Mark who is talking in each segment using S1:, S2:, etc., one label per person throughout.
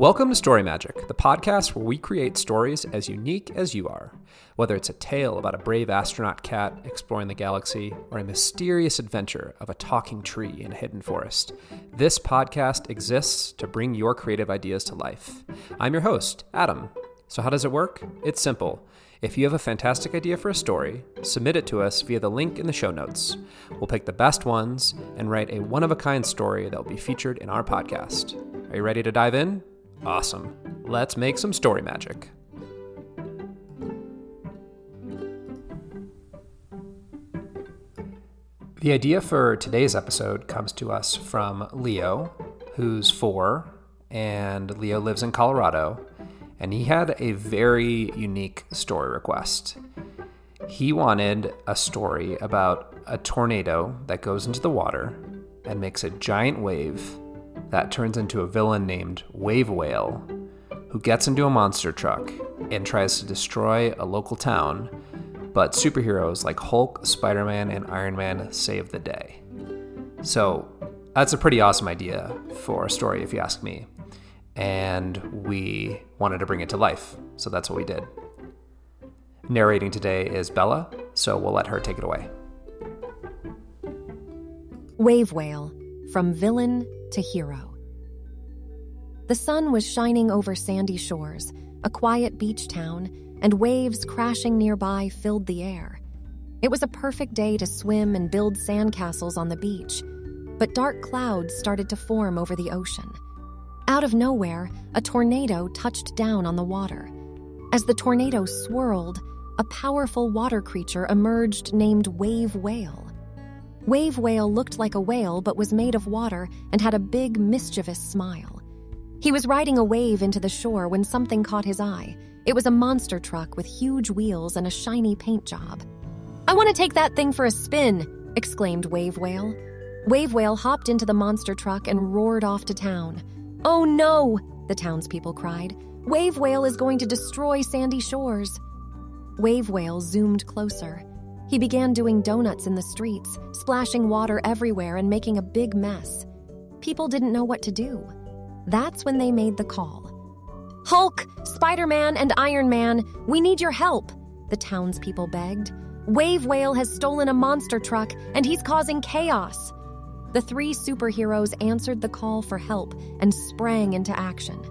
S1: Welcome to Story Magic, the podcast where we create stories as unique as you are. Whether it's a tale about a brave astronaut cat exploring the galaxy or a mysterious adventure of a talking tree in a hidden forest, this podcast exists to bring your creative ideas to life. I'm your host, Adam. So, how does it work? It's simple. If you have a fantastic idea for a story, submit it to us via the link in the show notes. We'll pick the best ones and write a one of a kind story that will be featured in our podcast. Are you ready to dive in? Awesome. Let's make some story magic. The idea for today's episode comes to us from Leo, who's four, and Leo lives in Colorado, and he had a very unique story request. He wanted a story about a tornado that goes into the water and makes a giant wave that turns into a villain named Wave Whale, who gets into a monster truck and tries to destroy a local town, but superheroes like Hulk, Spider Man, and Iron Man save the day. So, that's a pretty awesome idea for a story, if you ask me. And we wanted to bring it to life, so that's what we did. Narrating today is Bella, so we'll let her take it away.
S2: Wave Whale From Villain to hero. The sun was shining over sandy shores, a quiet beach town, and waves crashing nearby filled the air. It was a perfect day to swim and build sandcastles on the beach, but dark clouds started to form over the ocean. Out of nowhere, a tornado touched down on the water. As the tornado swirled, a powerful water creature emerged named Wave Whale. Wave Whale looked like a whale but was made of water and had a big, mischievous smile. He was riding a wave into the shore when something caught his eye. It was a monster truck with huge wheels and a shiny paint job. I want to take that thing for a spin, exclaimed Wave Whale. Wave Whale hopped into the monster truck and roared off to town. Oh no, the townspeople cried. Wave Whale is going to destroy Sandy Shores. Wave Whale zoomed closer. He began doing donuts in the streets, splashing water everywhere and making a big mess. People didn't know what to do. That's when they made the call. Hulk, Spider Man, and Iron Man, we need your help, the townspeople begged. Wave Whale has stolen a monster truck and he's causing chaos. The three superheroes answered the call for help and sprang into action.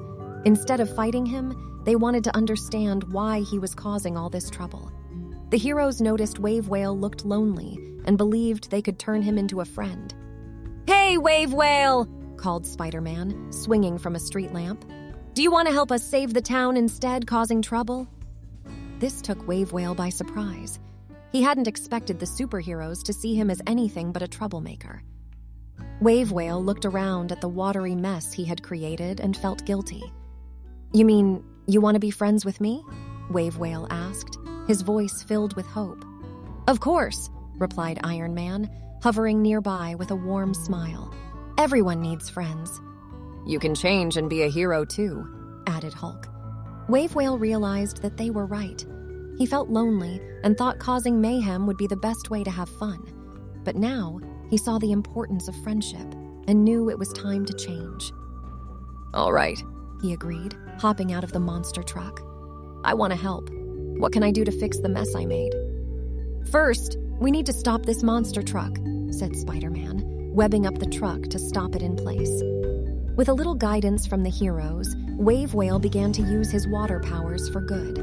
S2: Instead of fighting him, they wanted to understand why he was causing all this trouble. The heroes noticed Wave Whale looked lonely and believed they could turn him into a friend. Hey, Wave Whale! called Spider Man, swinging from a street lamp. Do you want to help us save the town instead, causing trouble? This took Wave Whale by surprise. He hadn't expected the superheroes to see him as anything but a troublemaker. Wave Whale looked around at the watery mess he had created and felt guilty. You mean you want to be friends with me? Wave Whale asked his voice filled with hope. Of course, replied Iron Man, hovering nearby with a warm smile. Everyone needs friends. You can change and be a hero too, added Hulk. Wave Whale realized that they were right. He felt lonely and thought causing mayhem would be the best way to have fun. But now he saw the importance of friendship and knew it was time to change. All right, he agreed, hopping out of the monster truck. I want to help. What can I do to fix the mess I made? First, we need to stop this monster truck, said Spider Man, webbing up the truck to stop it in place. With a little guidance from the heroes, Wave Whale began to use his water powers for good.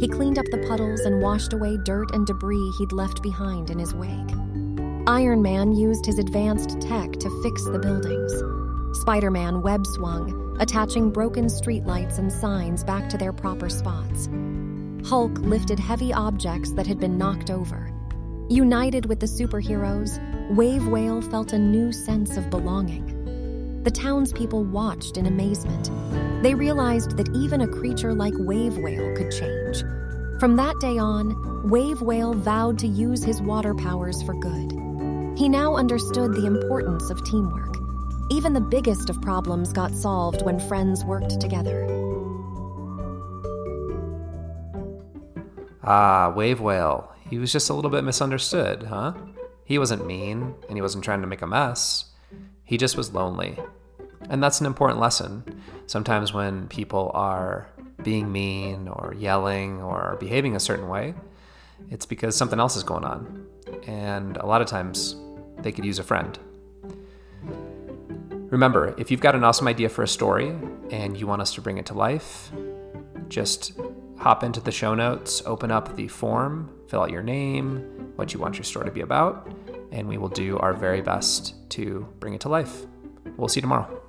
S2: He cleaned up the puddles and washed away dirt and debris he'd left behind in his wake. Iron Man used his advanced tech to fix the buildings. Spider Man web swung, attaching broken streetlights and signs back to their proper spots. Hulk lifted heavy objects that had been knocked over. United with the superheroes, Wave Whale felt a new sense of belonging. The townspeople watched in amazement. They realized that even a creature like Wave Whale could change. From that day on, Wave Whale vowed to use his water powers for good. He now understood the importance of teamwork. Even the biggest of problems got solved when friends worked together.
S1: Ah, Wave Whale. He was just a little bit misunderstood, huh? He wasn't mean, and he wasn't trying to make a mess. He just was lonely. And that's an important lesson. Sometimes when people are being mean or yelling or behaving a certain way, it's because something else is going on. And a lot of times they could use a friend. Remember, if you've got an awesome idea for a story and you want us to bring it to life, just hop into the show notes, open up the form, fill out your name, what you want your store to be about, and we will do our very best to bring it to life. We'll see you tomorrow.